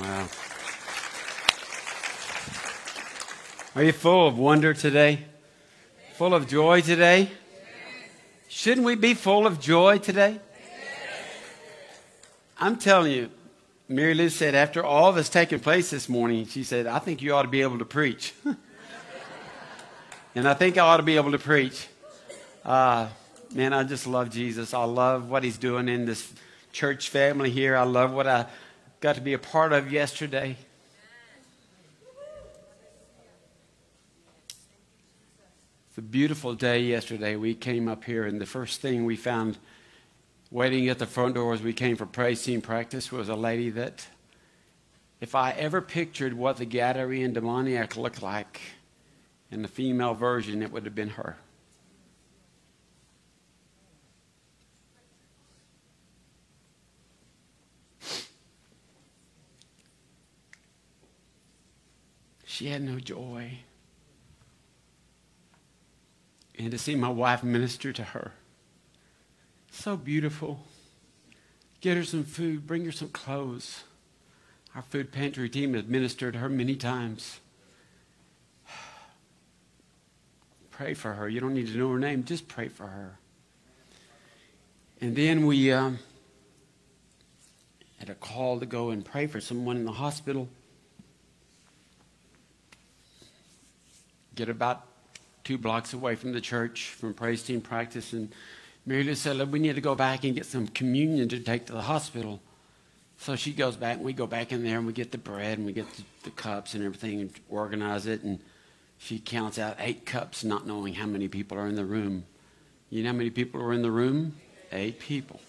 Wow. Are you full of wonder today? Full of joy today? Shouldn't we be full of joy today? I'm telling you, Mary Lou said, after all that's taken place this morning, she said, I think you ought to be able to preach. and I think I ought to be able to preach. Uh, man, I just love Jesus. I love what he's doing in this church family here. I love what I got to be a part of yesterday. It's a beautiful day yesterday. We came up here, and the first thing we found waiting at the front door as we came for praise team practice was a lady that, if I ever pictured what the Gadarene demoniac looked like in the female version, it would have been her. She had no joy. And to see my wife minister to her, so beautiful. Get her some food, bring her some clothes. Our food pantry team has ministered to her many times. Pray for her. You don't need to know her name, just pray for her. And then we um, had a call to go and pray for someone in the hospital. Get about two blocks away from the church from praise team practice. And Mary Lou said, We need to go back and get some communion to take to the hospital. So she goes back, and we go back in there, and we get the bread, and we get the, the cups and everything, and organize it. And she counts out eight cups, not knowing how many people are in the room. You know how many people are in the room? Eight people.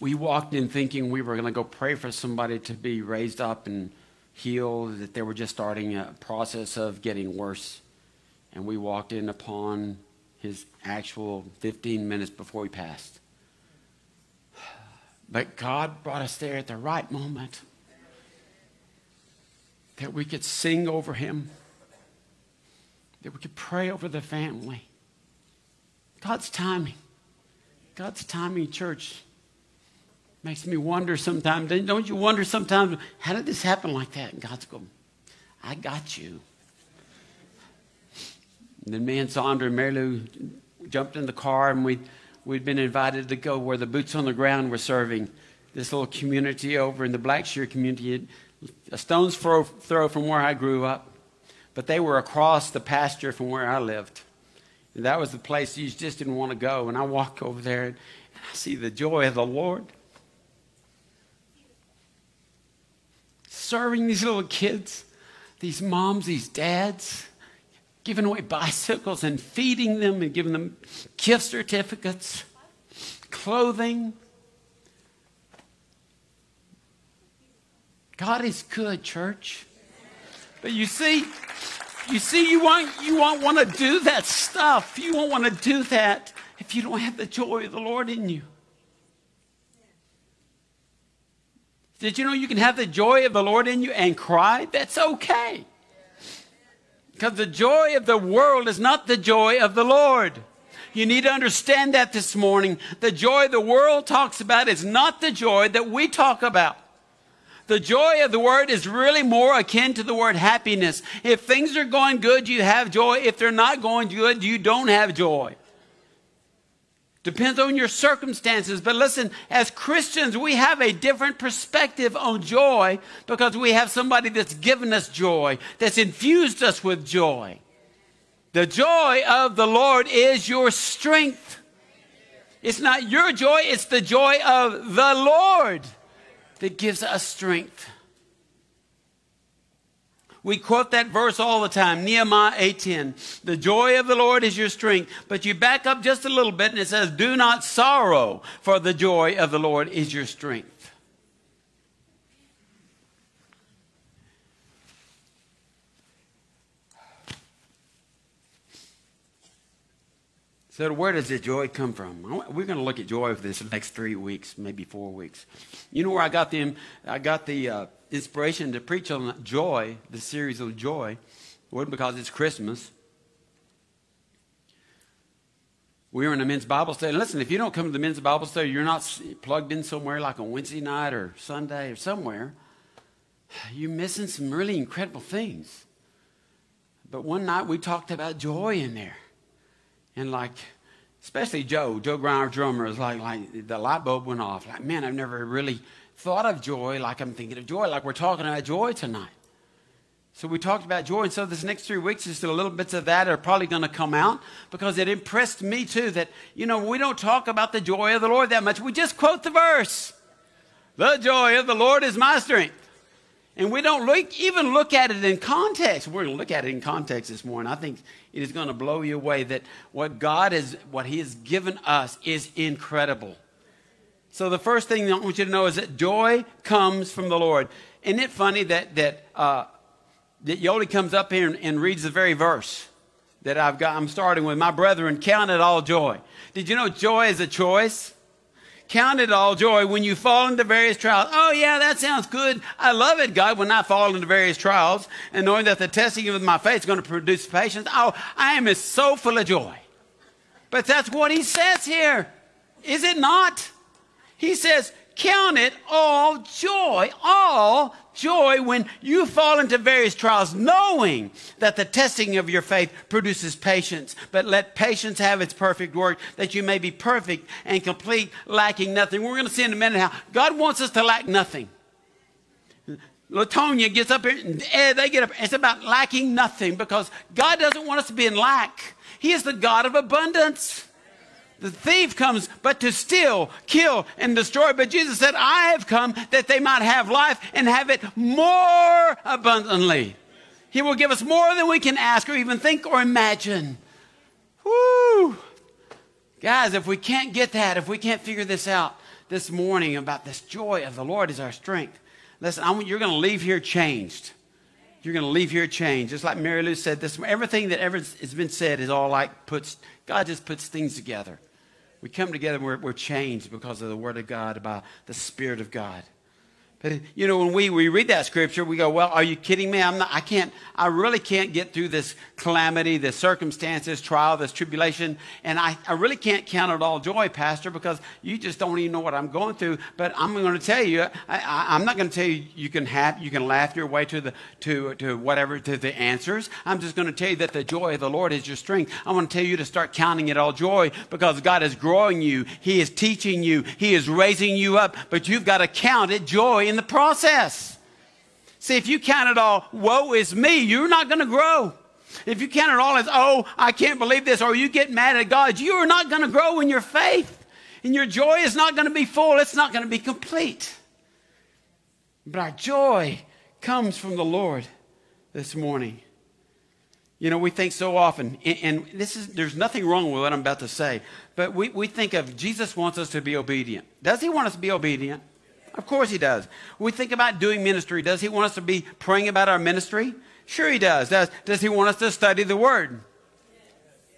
We walked in thinking we were going to go pray for somebody to be raised up and healed, that they were just starting a process of getting worse. And we walked in upon his actual 15 minutes before he passed. But God brought us there at the right moment that we could sing over him, that we could pray over the family. God's timing. God's timing, church. Makes me wonder sometimes. Don't you wonder sometimes, how did this happen like that? And God's going, I got you. And then me and Sandra and Mary Lou jumped in the car and we we'd been invited to go where the boots on the ground were serving this little community over in the Blackshear community, a stone's throw, throw from where I grew up. But they were across the pasture from where I lived. And that was the place you just didn't want to go. And I walk over there and I see the joy of the Lord. Serving these little kids, these moms, these dads, giving away bicycles and feeding them and giving them gift certificates, clothing. God is good, church. But you see, you see, you won't, you won't want to do that stuff. You won't want to do that if you don't have the joy of the Lord in you. Did you know you can have the joy of the Lord in you and cry? That's okay. Because the joy of the world is not the joy of the Lord. You need to understand that this morning. The joy the world talks about is not the joy that we talk about. The joy of the word is really more akin to the word happiness. If things are going good, you have joy. If they're not going good, you don't have joy. Depends on your circumstances. But listen, as Christians, we have a different perspective on joy because we have somebody that's given us joy, that's infused us with joy. The joy of the Lord is your strength. It's not your joy, it's the joy of the Lord that gives us strength. We quote that verse all the time, Nehemiah 8:10. The joy of the Lord is your strength. But you back up just a little bit and it says, "Do not sorrow, for the joy of the Lord is your strength." So, where does the joy come from? We're going to look at joy for this next three weeks, maybe four weeks. You know where I got them? I got the uh, inspiration to preach on joy, the series of joy, wasn't because it's Christmas. we were in a men's Bible study. listen, if you don't come to the men's Bible study, you're not plugged in somewhere like on Wednesday night or Sunday or somewhere. You're missing some really incredible things. But one night we talked about joy in there. And like, especially Joe, Joe Griner, drummer, is like, like the light bulb went off. Like, man, I've never really thought of joy like I'm thinking of joy, like we're talking about joy tonight. So we talked about joy, and so this next three weeks, just a little bits of that are probably going to come out because it impressed me too that you know we don't talk about the joy of the Lord that much. We just quote the verse, "The joy of the Lord is my strength," and we don't look, even look at it in context. We're going to look at it in context this morning. I think it is going to blow you away that what God is, what He has given us, is incredible. So the first thing I want you to know is that joy comes from the Lord. Isn't it funny that that uh, that Yoli comes up here and, and, reads the very verse that I've got? I'm starting with. My brethren, count it all joy. Did you know joy is a choice? Count it all joy when you fall into various trials. Oh, yeah, that sounds good. I love it, God, when I fall into various trials and knowing that the testing of my faith is going to produce patience. Oh, I am so full of joy. But that's what he says here, is it not? He says, Count it all joy, all joy when you fall into various trials, knowing that the testing of your faith produces patience. But let patience have its perfect work, that you may be perfect and complete, lacking nothing. We're going to see in a minute how God wants us to lack nothing. Latonia gets up here, and eh, they get up. It's about lacking nothing because God doesn't want us to be in lack. He is the God of abundance. The thief comes but to steal, kill, and destroy. But Jesus said, I have come that they might have life and have it more abundantly. He will give us more than we can ask or even think or imagine. Woo! Guys, if we can't get that, if we can't figure this out this morning about this joy of the Lord is our strength, listen, I'm, you're going to leave here changed. You're going to leave here changed. Just like Mary Lou said this, everything that ever has been said is all like puts God just puts things together. We come together and we're, we're changed because of the Word of God, by the Spirit of God. You know, when we, we read that scripture, we go, Well, are you kidding me? I'm not, I can't, I really can't get through this calamity, this circumstances, trial, this tribulation, and I, I really can't count it all joy, Pastor, because you just don't even know what I'm going through. But I'm going to tell you, I, am not going to tell you you can have you can laugh your way to the to to whatever to the answers. I'm just going to tell you that the joy of the Lord is your strength. I want to tell you to start counting it all joy because God is growing you, He is teaching you, He is raising you up, but you've got to count it joy in the process. See, if you count it all, woe is me, you're not going to grow. If you count it all as, oh, I can't believe this, or you get mad at God, you are not going to grow in your faith. And your joy is not going to be full, it's not going to be complete. But our joy comes from the Lord this morning. You know, we think so often, and this is, there's nothing wrong with what I'm about to say, but we, we think of Jesus wants us to be obedient. Does he want us to be obedient? Of course he does. we think about doing ministry, does he want us to be praying about our ministry? Sure he does. Does, does he want us to study the word?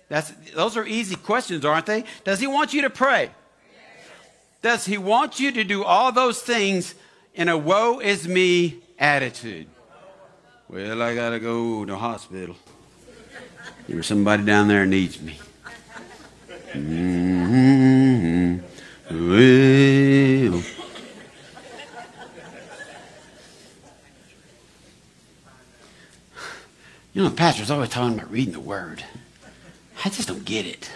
That's, those are easy questions, aren't they? Does he want you to pray? Does he want you to do all those things in a woe is me attitude? Well, I got to go to the hospital. There's somebody down there needs me. Mm-hmm. Well, You know, the pastor's always talking about reading the word. I just don't get it.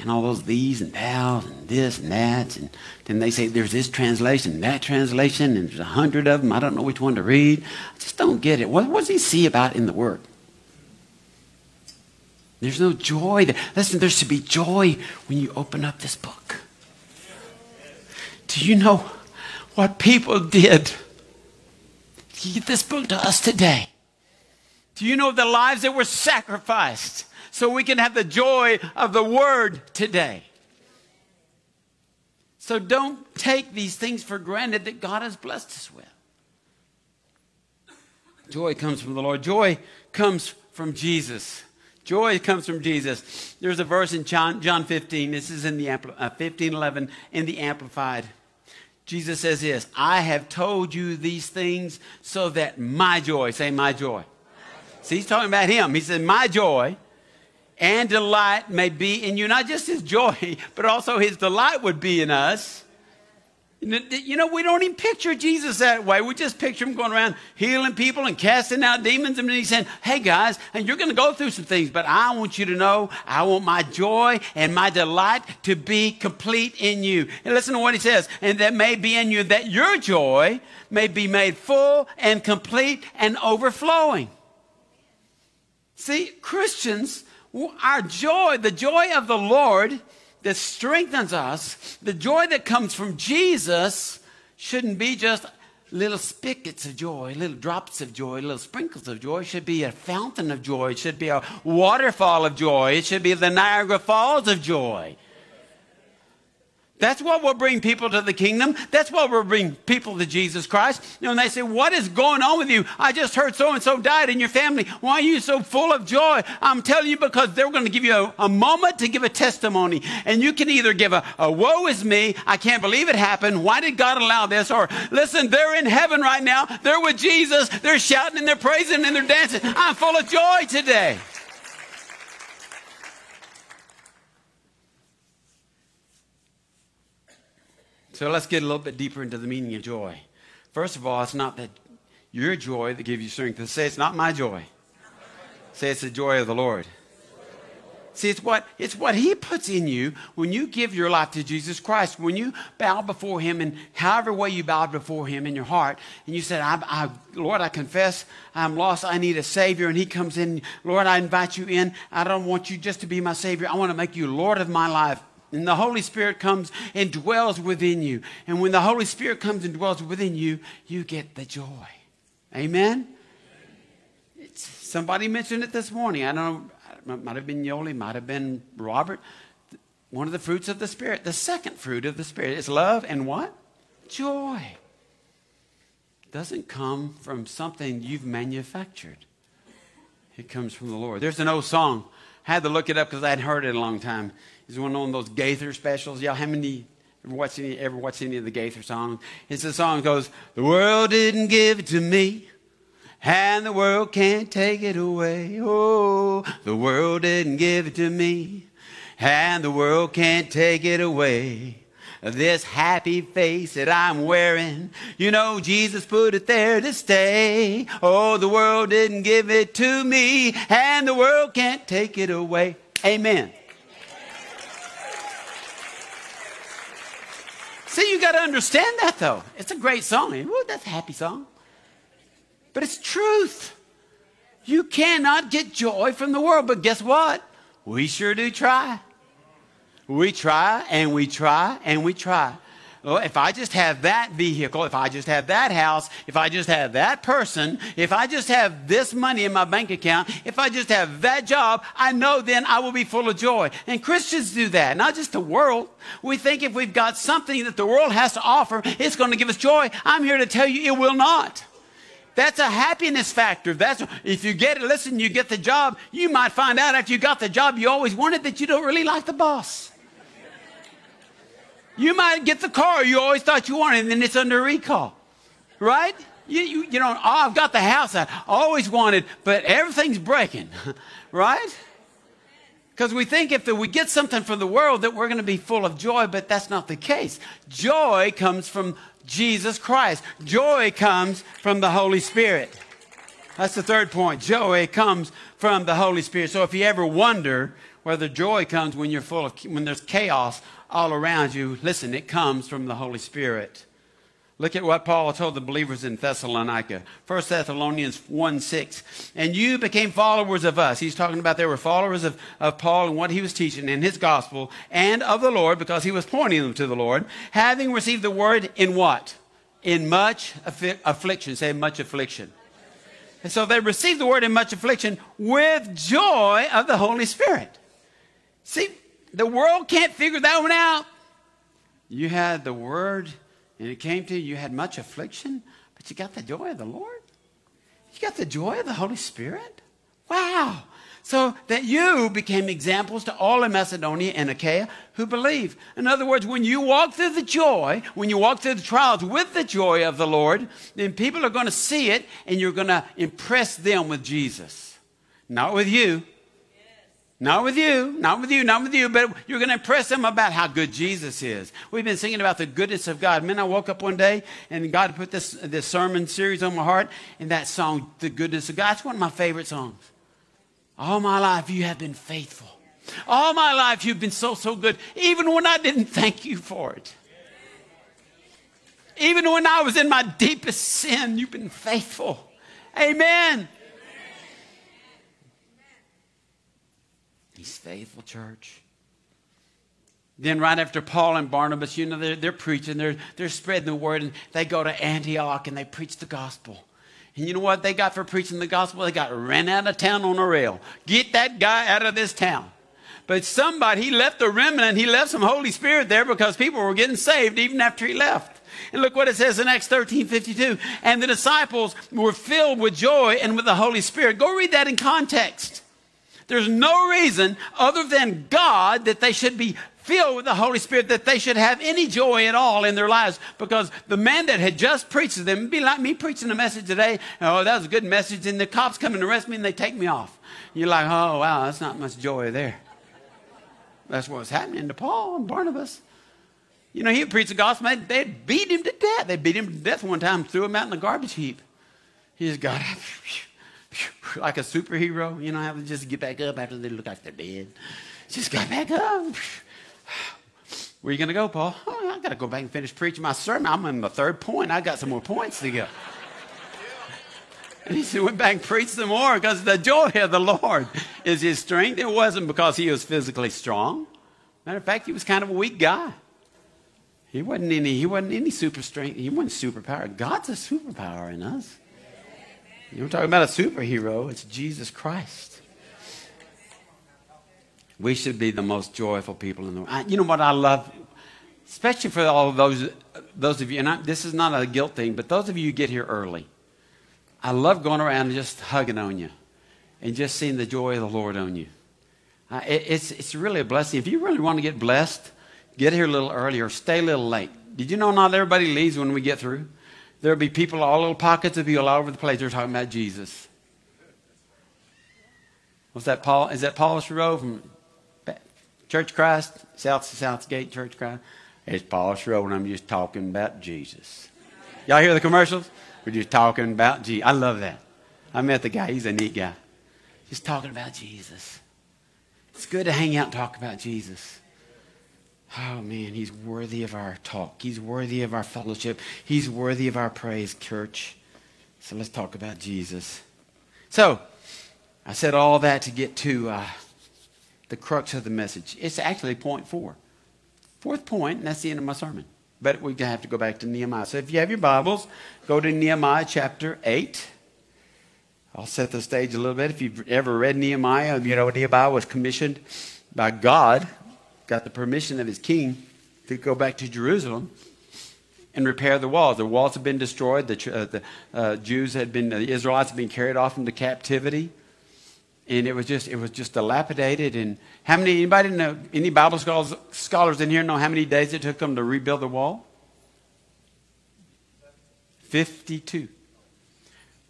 And all those these and thous and this and that. And then they say there's this translation, and that translation, and there's a hundred of them. I don't know which one to read. I just don't get it. What, what does he see about in the word? There's no joy. Listen, there should be joy when you open up this book. Do you know what people did to get this book to us today? Do you know the lives that were sacrificed so we can have the joy of the word today? So don't take these things for granted that God has blessed us with. Joy comes from the Lord. Joy comes from Jesus. Joy comes from Jesus. There's a verse in John, John 15. This is in the uh, 15, 11 in the Amplified. Jesus says this, I have told you these things so that my joy, say my joy, See, he's talking about him. He said, My joy and delight may be in you. Not just his joy, but also his delight would be in us. You know, we don't even picture Jesus that way. We just picture him going around healing people and casting out demons. And he's saying, Hey guys, and you're going to go through some things, but I want you to know I want my joy and my delight to be complete in you. And listen to what he says, and that may be in you, that your joy may be made full and complete and overflowing. See, Christians, our joy, the joy of the Lord, that strengthens us, the joy that comes from Jesus, shouldn't be just little spigots of joy, little drops of joy, little sprinkles of joy. It should be a fountain of joy. It should be a waterfall of joy. It should be the Niagara Falls of joy. That's what will bring people to the kingdom. That's what will bring people to Jesus Christ. You know, and they say, What is going on with you? I just heard so and so died in your family. Why are you so full of joy? I'm telling you because they're going to give you a, a moment to give a testimony. And you can either give a, a woe is me, I can't believe it happened. Why did God allow this? Or listen, they're in heaven right now. They're with Jesus. They're shouting and they're praising and they're dancing. I'm full of joy today. So let's get a little bit deeper into the meaning of joy. First of all, it's not that your joy that gives you strength. Say it's not my joy. Say it's the joy of the Lord. See, it's what, it's what He puts in you when you give your life to Jesus Christ. When you bow before Him, and however way you bowed before Him in your heart, and you said, I, I, Lord, I confess I'm lost. I need a Savior. And He comes in, Lord, I invite you in. I don't want you just to be my Savior. I want to make you Lord of my life. And the Holy Spirit comes and dwells within you. And when the Holy Spirit comes and dwells within you, you get the joy. Amen? It's, somebody mentioned it this morning. I don't know, it might have been Yoli, might have been Robert. One of the fruits of the Spirit, the second fruit of the Spirit is love and what? Joy. Doesn't come from something you've manufactured. It comes from the Lord. There's an old song. I had to look it up because I hadn't heard it in a long time. It's one of those Gaither specials. Y'all, how many ever watched any, ever watched any of the Gaither songs? It's the song goes, The world didn't give it to me, and the world can't take it away. Oh, the world didn't give it to me, and the world can't take it away. This happy face that I'm wearing, you know, Jesus put it there to stay. Oh, the world didn't give it to me, and the world can't take it away. Amen. See, you got to understand that though. It's a great song. Ooh, that's a happy song. But it's truth. You cannot get joy from the world. But guess what? We sure do try. We try and we try and we try well, if I just have that vehicle, if I just have that house, if I just have that person, if I just have this money in my bank account, if I just have that job, I know then I will be full of joy. And Christians do that, not just the world. We think if we've got something that the world has to offer, it's going to give us joy. I'm here to tell you it will not. That's a happiness factor. That's if you get it, listen, you get the job, you might find out after you got the job you always wanted that you don't really like the boss. You might get the car you always thought you wanted, and then it's under recall, right? You, you, you know, oh, I've got the house I always wanted, but everything's breaking, right? Because we think if we get something from the world that we're going to be full of joy, but that's not the case. Joy comes from Jesus Christ. Joy comes from the Holy Spirit. That's the third point. Joy comes from the Holy Spirit. So if you ever wonder whether joy comes when you're full of when there's chaos all around you, listen, it comes from the Holy Spirit. Look at what Paul told the believers in Thessalonica. 1 Thessalonians 1 6. And you became followers of us. He's talking about they were followers of, of Paul and what he was teaching in his gospel and of the Lord because he was pointing them to the Lord, having received the word in what? In much affliction. Say much affliction. And so they received the word in much affliction with joy of the Holy Spirit. See, the world can't figure that one out. You had the word and it came to you, you had much affliction, but you got the joy of the Lord. You got the joy of the Holy Spirit. Wow. So that you became examples to all in Macedonia and Achaia who believe. In other words, when you walk through the joy, when you walk through the trials with the joy of the Lord, then people are going to see it and you're going to impress them with Jesus. Not with you, Not with you, not with you, not with you, but you're going to impress them about how good Jesus is. We've been singing about the goodness of God. Man, I woke up one day and God put this, this sermon series on my heart, and that song, The Goodness of God, it's one of my favorite songs. All my life, you have been faithful. All my life, you've been so, so good, even when I didn't thank you for it. Even when I was in my deepest sin, you've been faithful. Amen. He's faithful, church. Then, right after Paul and Barnabas, you know, they're, they're preaching, they're, they're spreading the word, and they go to Antioch and they preach the gospel. And you know what they got for preaching the gospel? They got ran out of town on a rail. Get that guy out of this town. But somebody, he left a remnant, he left some Holy Spirit there because people were getting saved even after he left. And look what it says in Acts 13 52. And the disciples were filled with joy and with the Holy Spirit. Go read that in context. There's no reason other than God that they should be filled with the Holy Spirit, that they should have any joy at all in their lives. Because the man that had just preached to them, be like me preaching a message today. Oh, that was a good message. And the cops come and arrest me and they take me off. You're like, oh, wow, that's not much joy there. That's what was happening to Paul and Barnabas. You know, he would preach the gospel. They beat him to death. They beat him to death one time, threw him out in the garbage heap. He just got like a superhero. You know, have to just get back up after they look like they're dead. Just got back up. Where are you going to go, Paul? Oh, I got to go back and finish preaching my sermon. I'm in the third point. I got some more points to go. And he said, went back and preached some more because the joy of the Lord is his strength. It wasn't because he was physically strong. Matter of fact, he was kind of a weak guy. He wasn't any, he wasn't any super strength. He wasn't superpower. God's a superpower in us. You're talking about a superhero. It's Jesus Christ. We should be the most joyful people in the world. You know what I love? Especially for all of those, those of you, and I, this is not a guilt thing, but those of you who get here early. I love going around and just hugging on you and just seeing the joy of the Lord on you. Uh, it, it's, it's really a blessing. If you really want to get blessed, get here a little early or stay a little late. Did you know not everybody leaves when we get through? There'll be people, all little pockets of people all over the place. They're talking about Jesus. What's that, Paul? Is that Paul Rowe from Church Christ, South Southgate Church Christ? It's Paul Rowe, and I'm just talking about Jesus. Y'all hear the commercials? We're just talking about Jesus. I love that. I met the guy. He's a neat guy. Just talking about Jesus. It's good to hang out and talk about Jesus. Oh man, he's worthy of our talk. He's worthy of our fellowship. He's worthy of our praise, church. So let's talk about Jesus. So, I said all that to get to uh, the crux of the message. It's actually point four. Fourth point, and that's the end of my sermon. But we're going to have to go back to Nehemiah. So if you have your Bibles, go to Nehemiah chapter 8. I'll set the stage a little bit. If you've ever read Nehemiah, you know Nehemiah was commissioned by God got the permission of his king to go back to Jerusalem and repair the walls. The walls had been destroyed. The, uh, the uh, Jews had been, the Israelites had been carried off into captivity. And it was just, it was just dilapidated. And how many, anybody know, any Bible scholars, scholars in here know how many days it took them to rebuild the wall? 52.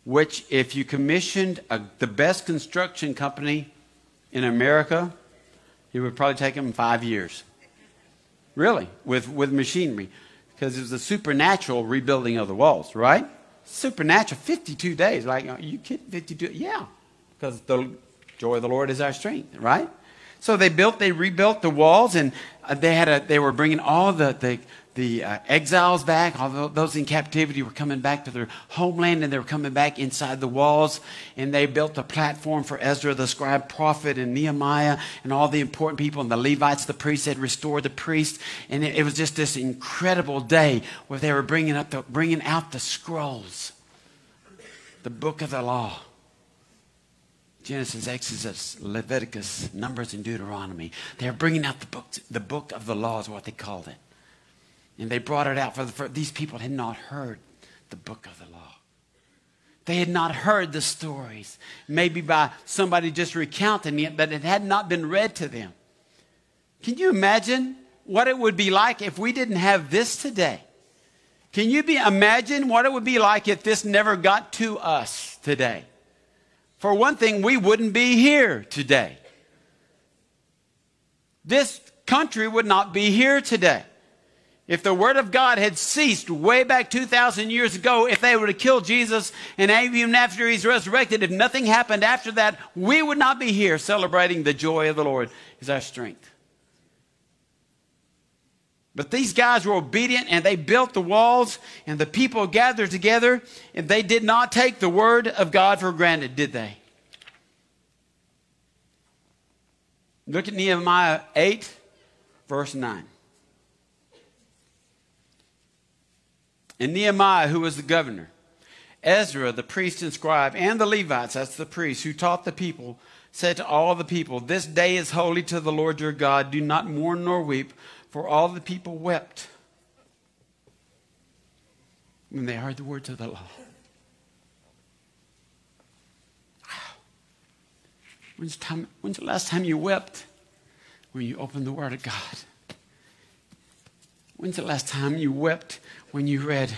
Which, if you commissioned a, the best construction company in America, it would probably take them five years. Really, with, with machinery. Because it was a supernatural rebuilding of the walls, right? Supernatural, 52 days. Like, are you kidding? 52? Yeah. Because the joy of the Lord is our strength, right? So they built, they rebuilt the walls, and uh, they had a, they were bringing all the, the the uh, exiles back, all those in captivity were coming back to their homeland and they were coming back inside the walls. And they built a platform for Ezra, the scribe prophet, and Nehemiah, and all the important people. And the Levites, the priests, had restored the priests. And it, it was just this incredible day where they were bringing, up the, bringing out the scrolls, the book of the law. Genesis, Exodus, Leviticus, Numbers, and Deuteronomy. They are bringing out the book, the book of the law, is what they called it. And they brought it out for, the, first. these people had not heard the book of the law. They had not heard the stories, maybe by somebody just recounting it, but it had not been read to them. Can you imagine what it would be like if we didn't have this today? Can you be, imagine what it would be like if this never got to us today? For one thing, we wouldn't be here today. this country would not be here today. If the word of God had ceased way back 2,000 years ago, if they were to kill Jesus and even after he's resurrected, if nothing happened after that, we would not be here celebrating the joy of the Lord is our strength. But these guys were obedient and they built the walls and the people gathered together and they did not take the word of God for granted, did they? Look at Nehemiah 8, verse 9. And Nehemiah, who was the governor, Ezra, the priest and scribe, and the Levites, that's the priests, who taught the people, said to all the people, This day is holy to the Lord your God. Do not mourn nor weep for all the people wept when they heard the words of the law. When's, time, when's the last time you wept when you opened the Word of God? When's the last time you wept when you read,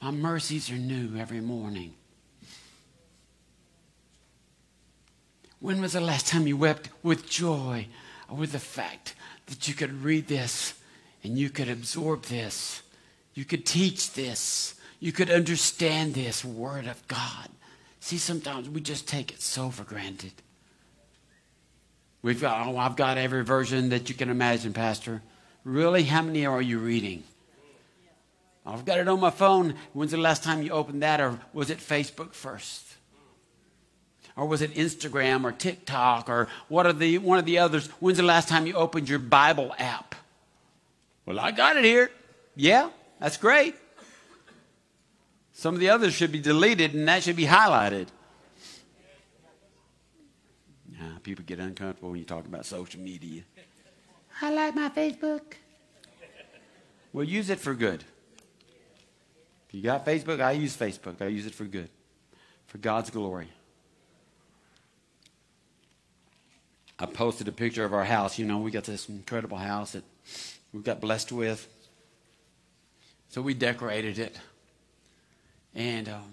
My mercies are new every morning? When was the last time you wept with joy with the fact that you could read this and you could absorb this. You could teach this. You could understand this Word of God. See, sometimes we just take it so for granted. We've got, oh, I've got every version that you can imagine, Pastor. Really? How many are you reading? I've got it on my phone. When's the last time you opened that? Or was it Facebook first? or was it Instagram or TikTok or what are the one of the others? When's the last time you opened your Bible app? Well, I got it here. Yeah, that's great. Some of the others should be deleted and that should be highlighted. Yeah, people get uncomfortable when you talk about social media. I like my Facebook. Well, use it for good. If you got Facebook, I use Facebook. I use it for good, for God's glory. I posted a picture of our house. You know, we got this incredible house that we got blessed with. So we decorated it. And um,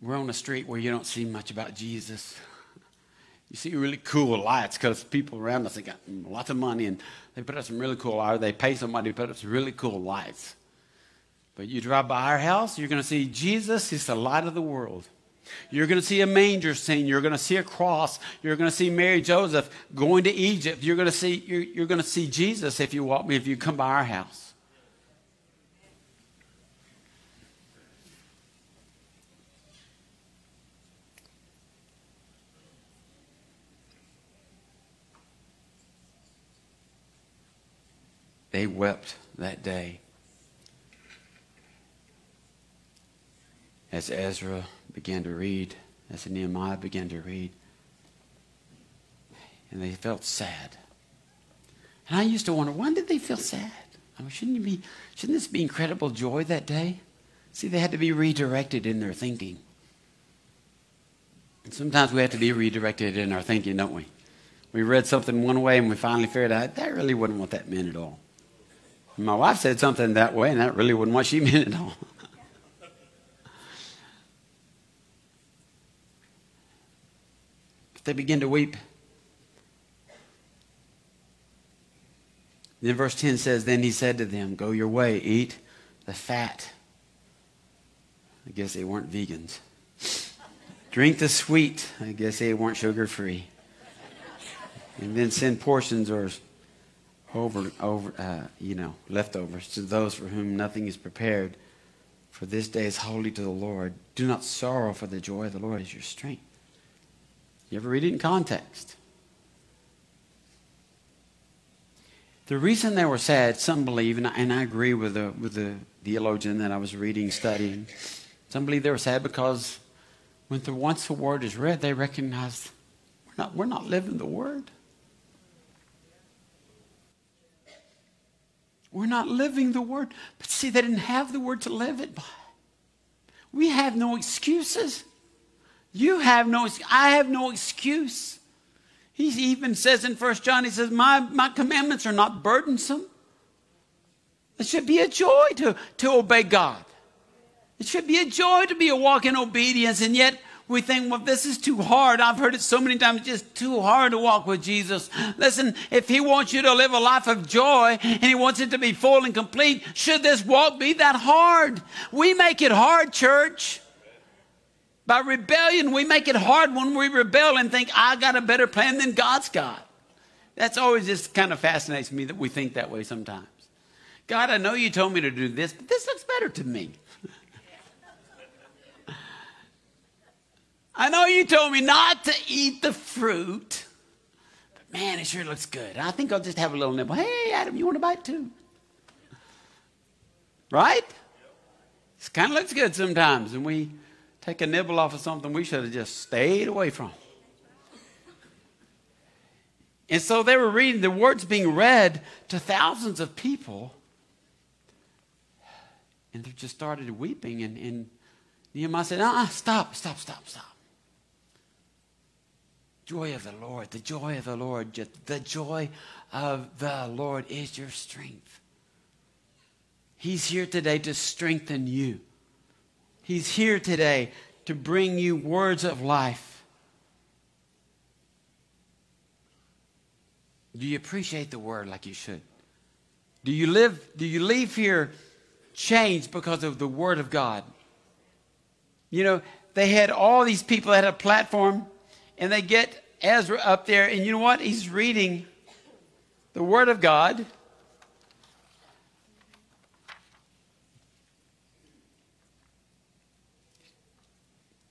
we're on a street where you don't see much about Jesus. You see really cool lights because people around us, they got lots of money and they put up some really cool lights. They pay somebody to put up some really cool lights. But you drive by our house, you're going to see Jesus is the light of the world. You're going to see a manger scene. You're going to see a cross. You're going to see Mary Joseph going to Egypt. You're going to see, you're, you're going to see Jesus if you walk me, if you come by our house. They wept that day as Ezra began to read, as Nehemiah began to read, and they felt sad. And I used to wonder, why did they feel sad? I mean, shouldn't, be, shouldn't this be incredible joy that day? See, they had to be redirected in their thinking. And sometimes we have to be redirected in our thinking, don't we? We read something one way and we finally figured out that really wasn't what that meant at all. My wife said something that way, and that really wasn't what she meant at all. They begin to weep. Then verse 10 says, Then he said to them, Go your way, eat the fat. I guess they weren't vegans. Drink the sweet. I guess they weren't sugar free. And then send portions or over, over uh, you know, leftovers to those for whom nothing is prepared. For this day is holy to the Lord. Do not sorrow, for the joy of the Lord is your strength. You ever read it in context? The reason they were sad, some believe, and I, and I agree with the, with the theologian that I was reading, studying, some believe they were sad because when the, once the word is read, they recognize we're not, we're not living the word. We're not living the word. But see, they didn't have the word to live it by. We have no excuses. You have no, I have no excuse. He even says in First John, he says, my, my commandments are not burdensome. It should be a joy to, to obey God. It should be a joy to be a walk in obedience, and yet We think, well, this is too hard. I've heard it so many times, just too hard to walk with Jesus. Listen, if He wants you to live a life of joy and He wants it to be full and complete, should this walk be that hard? We make it hard, church. By rebellion, we make it hard when we rebel and think, I got a better plan than God's got. That's always just kind of fascinates me that we think that way sometimes. God, I know you told me to do this, but this looks better to me. I know you told me not to eat the fruit, but man, it sure looks good. I think I'll just have a little nibble. Hey, Adam, you want a bite too? Right? It kind of looks good sometimes, and we take a nibble off of something we should have just stayed away from. And so they were reading the words being read to thousands of people. And they just started weeping. And, and Nehemiah said, uh-uh, stop, stop, stop, stop. Joy of the Lord, the joy of the Lord, the joy of the Lord is your strength. He's here today to strengthen you. He's here today to bring you words of life. Do you appreciate the word like you should? Do you live do you leave here changed because of the word of God? You know, they had all these people that had a platform and they get Ezra up there and you know what? He's reading the word of God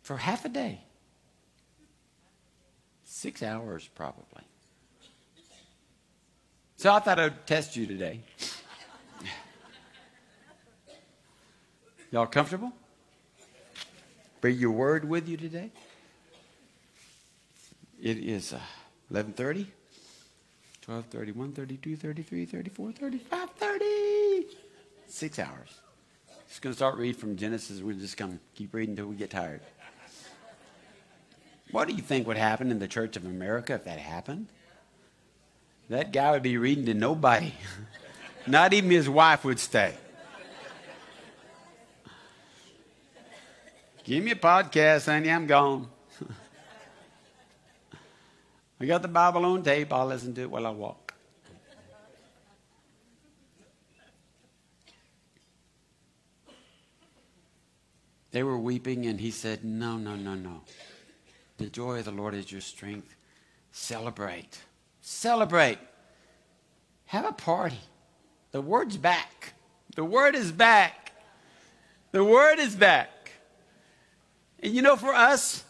for half a day. Six hours, probably. So I thought I'd test you today. Y'all comfortable? Bring your word with you today. It is uh, 11.30, 12.30, 1.30, 2.30, 3.30, 4.30, 5.30. Six hours. Just going to start reading from Genesis. We're just going to keep reading until we get tired. What do you think would happen in the Church of America if that happened? That guy would be reading to nobody. Not even his wife would stay. Give me a podcast, honey. I'm gone. I got the Bible on tape. I'll listen to it while I walk. They were weeping, and he said, No, no, no, no. The joy of the Lord is your strength. Celebrate. Celebrate. Have a party. The word's back. The word is back. The word is back. And you know, for us,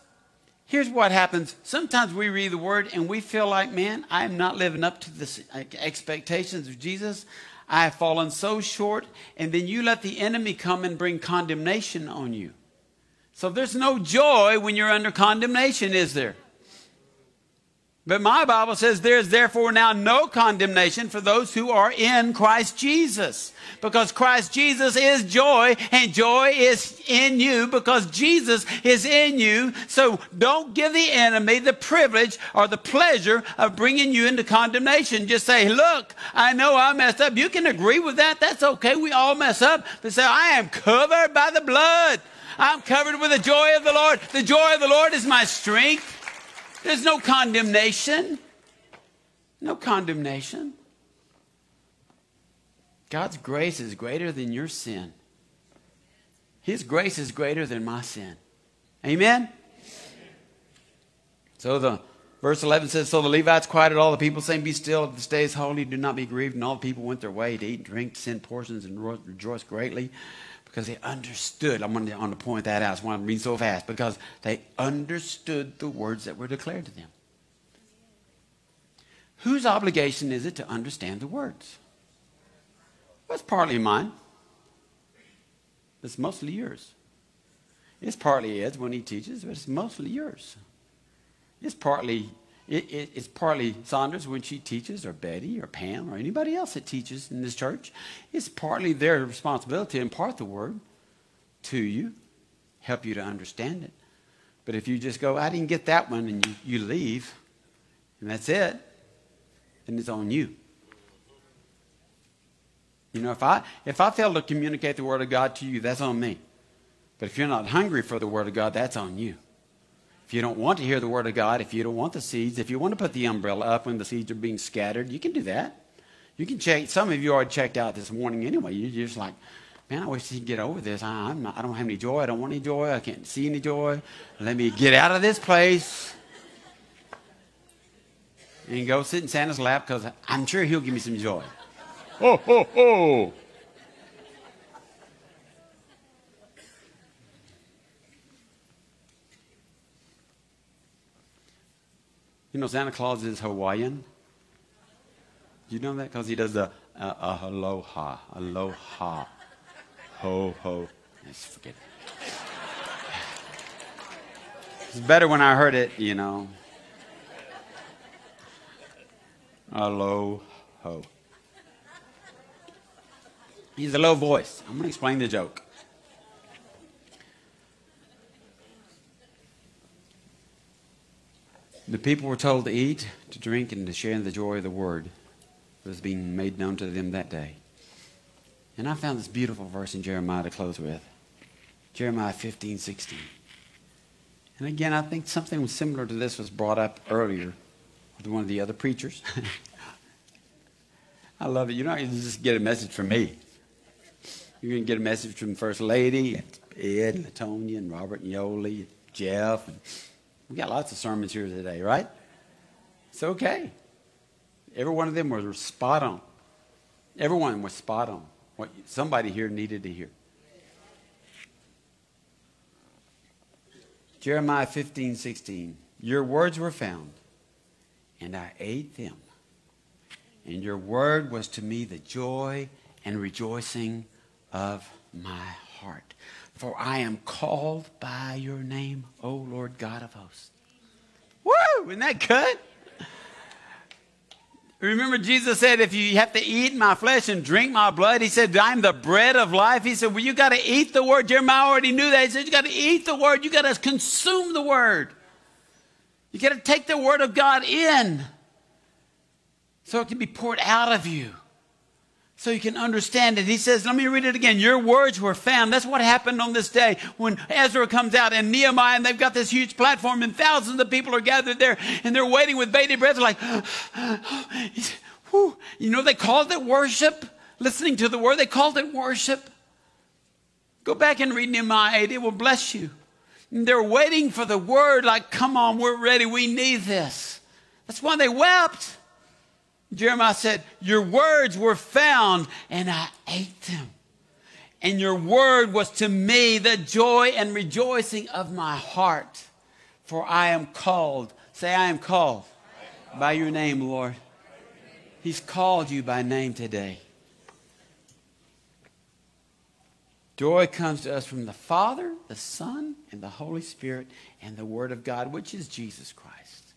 here's what happens. Sometimes we read the word and we feel like, man, I am not living up to the uh, expectations of Jesus. I have fallen so short. And then you let the enemy come and bring condemnation on you. So there's no joy when you're under condemnation, is there? But my Bible says there is therefore now no condemnation for those who are in Christ Jesus. Because Christ Jesus is joy and joy is in you because Jesus is in you. So don't give the enemy the privilege or the pleasure of bringing you into condemnation. Just say, look, I know I messed up. You can agree with that. That's okay. We all mess up. But say, I am covered by the blood. I'm covered with the joy of the Lord. The joy of the Lord is my strength. There's no condemnation. No condemnation. God's grace is greater than your sin. His grace is greater than my sin. Amen? So the verse 11 says, So the Levites quieted all the people, saying, Be still, the day is holy, do not be grieved. And all the people went their way to eat and drink, send portions, and rejoice greatly because they understood. I'm going to, point that out. That's why I'm reading so fast because they understood the words that were declared to them. Whose obligation is it to understand the words? It's partly mine. It's mostly yours. It's partly Ed's when he teaches, but it's mostly yours. It's partly it, it, it's partly Saunders when she teaches, or Betty, or Pam, or anybody else that teaches in this church. It's partly their responsibility to impart the word to you, help you to understand it. But if you just go, I didn't get that one, and you, you leave, and that's it, then it's on you. You know, if I if I fail to communicate the word of God to you, that's on me. But if you're not hungry for the word of God, that's on you. If you don't want to hear the word of God, if you don't want the seeds, if you want to put the umbrella up when the seeds are being scattered, you can do that. You can check. Some of you already checked out this morning anyway. You're just like, man, I wish he'd get over this. I, I'm not, I don't have any joy. I don't want any joy. I can't see any joy. Let me get out of this place and go sit in Santa's lap because I'm sure he'll give me some joy. Ho, ho, ho. You know, Santa Claus is Hawaiian. You know that? Because he does the uh, uh, aloha, aloha, ho, ho. Let's forget it. It's better when I heard it, you know. Aloha. Ho He's a low voice. I'm going to explain the joke. The people were told to eat, to drink, and to share in the joy of the word that was being made known to them that day. And I found this beautiful verse in Jeremiah to close with Jeremiah 15, 16. And again, I think something similar to this was brought up earlier with one of the other preachers. I love it. You're not going to just get a message from me. You're going to get a message from First Lady, Ed, and Latonia, and Robert, and Yoli, and Jeff, and we got lots of sermons here today, right? It's okay. Every one of them was spot on. Everyone was spot on. What somebody here needed to hear. Jeremiah 15, 16. Your words were found, and I ate them. And your word was to me the joy and rejoicing of my heart. For I am called by your name, O Lord God of hosts. Woo! Isn't that good? Remember, Jesus said, if you have to eat my flesh and drink my blood, he said, I'm the bread of life. He said, well, you got to eat the word. Jeremiah already knew that. He said, you got to eat the word. You got to consume the word. You got to take the word of God in so it can be poured out of you so you can understand it. He says, let me read it again. Your words were found. That's what happened on this day when Ezra comes out and Nehemiah, and they've got this huge platform, and thousands of people are gathered there, and they're waiting with bated breath, like, whew. you know, they called it worship. Listening to the word, they called it worship. Go back and read Nehemiah 8, it will bless you. And they're waiting for the word, like, come on, we're ready, we need this. That's why they wept. Jeremiah said, Your words were found, and I ate them. And your word was to me the joy and rejoicing of my heart. For I am called. Say, I am called by your name, Lord. He's called you by name today. Joy comes to us from the Father, the Son, and the Holy Spirit, and the Word of God, which is Jesus Christ.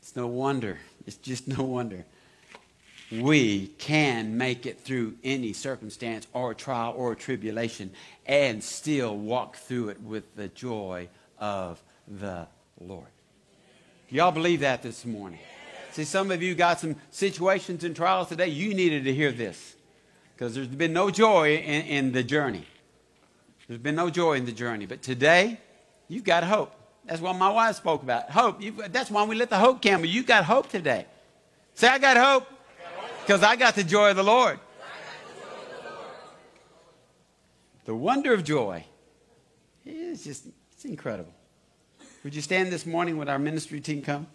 It's no wonder it's just no wonder we can make it through any circumstance or trial or tribulation and still walk through it with the joy of the Lord. Y'all believe that this morning? See, some of you got some situations and trials today. You needed to hear this because there's been no joy in, in the journey. There's been no joy in the journey. But today, you've got hope. That's what my wife spoke about. Hope. You, that's why we lit the hope candle. You got hope today. Say, I got hope. Because I got the joy of the Lord. The wonder of joy is just, it's incredible. Would you stand this morning with our ministry team come?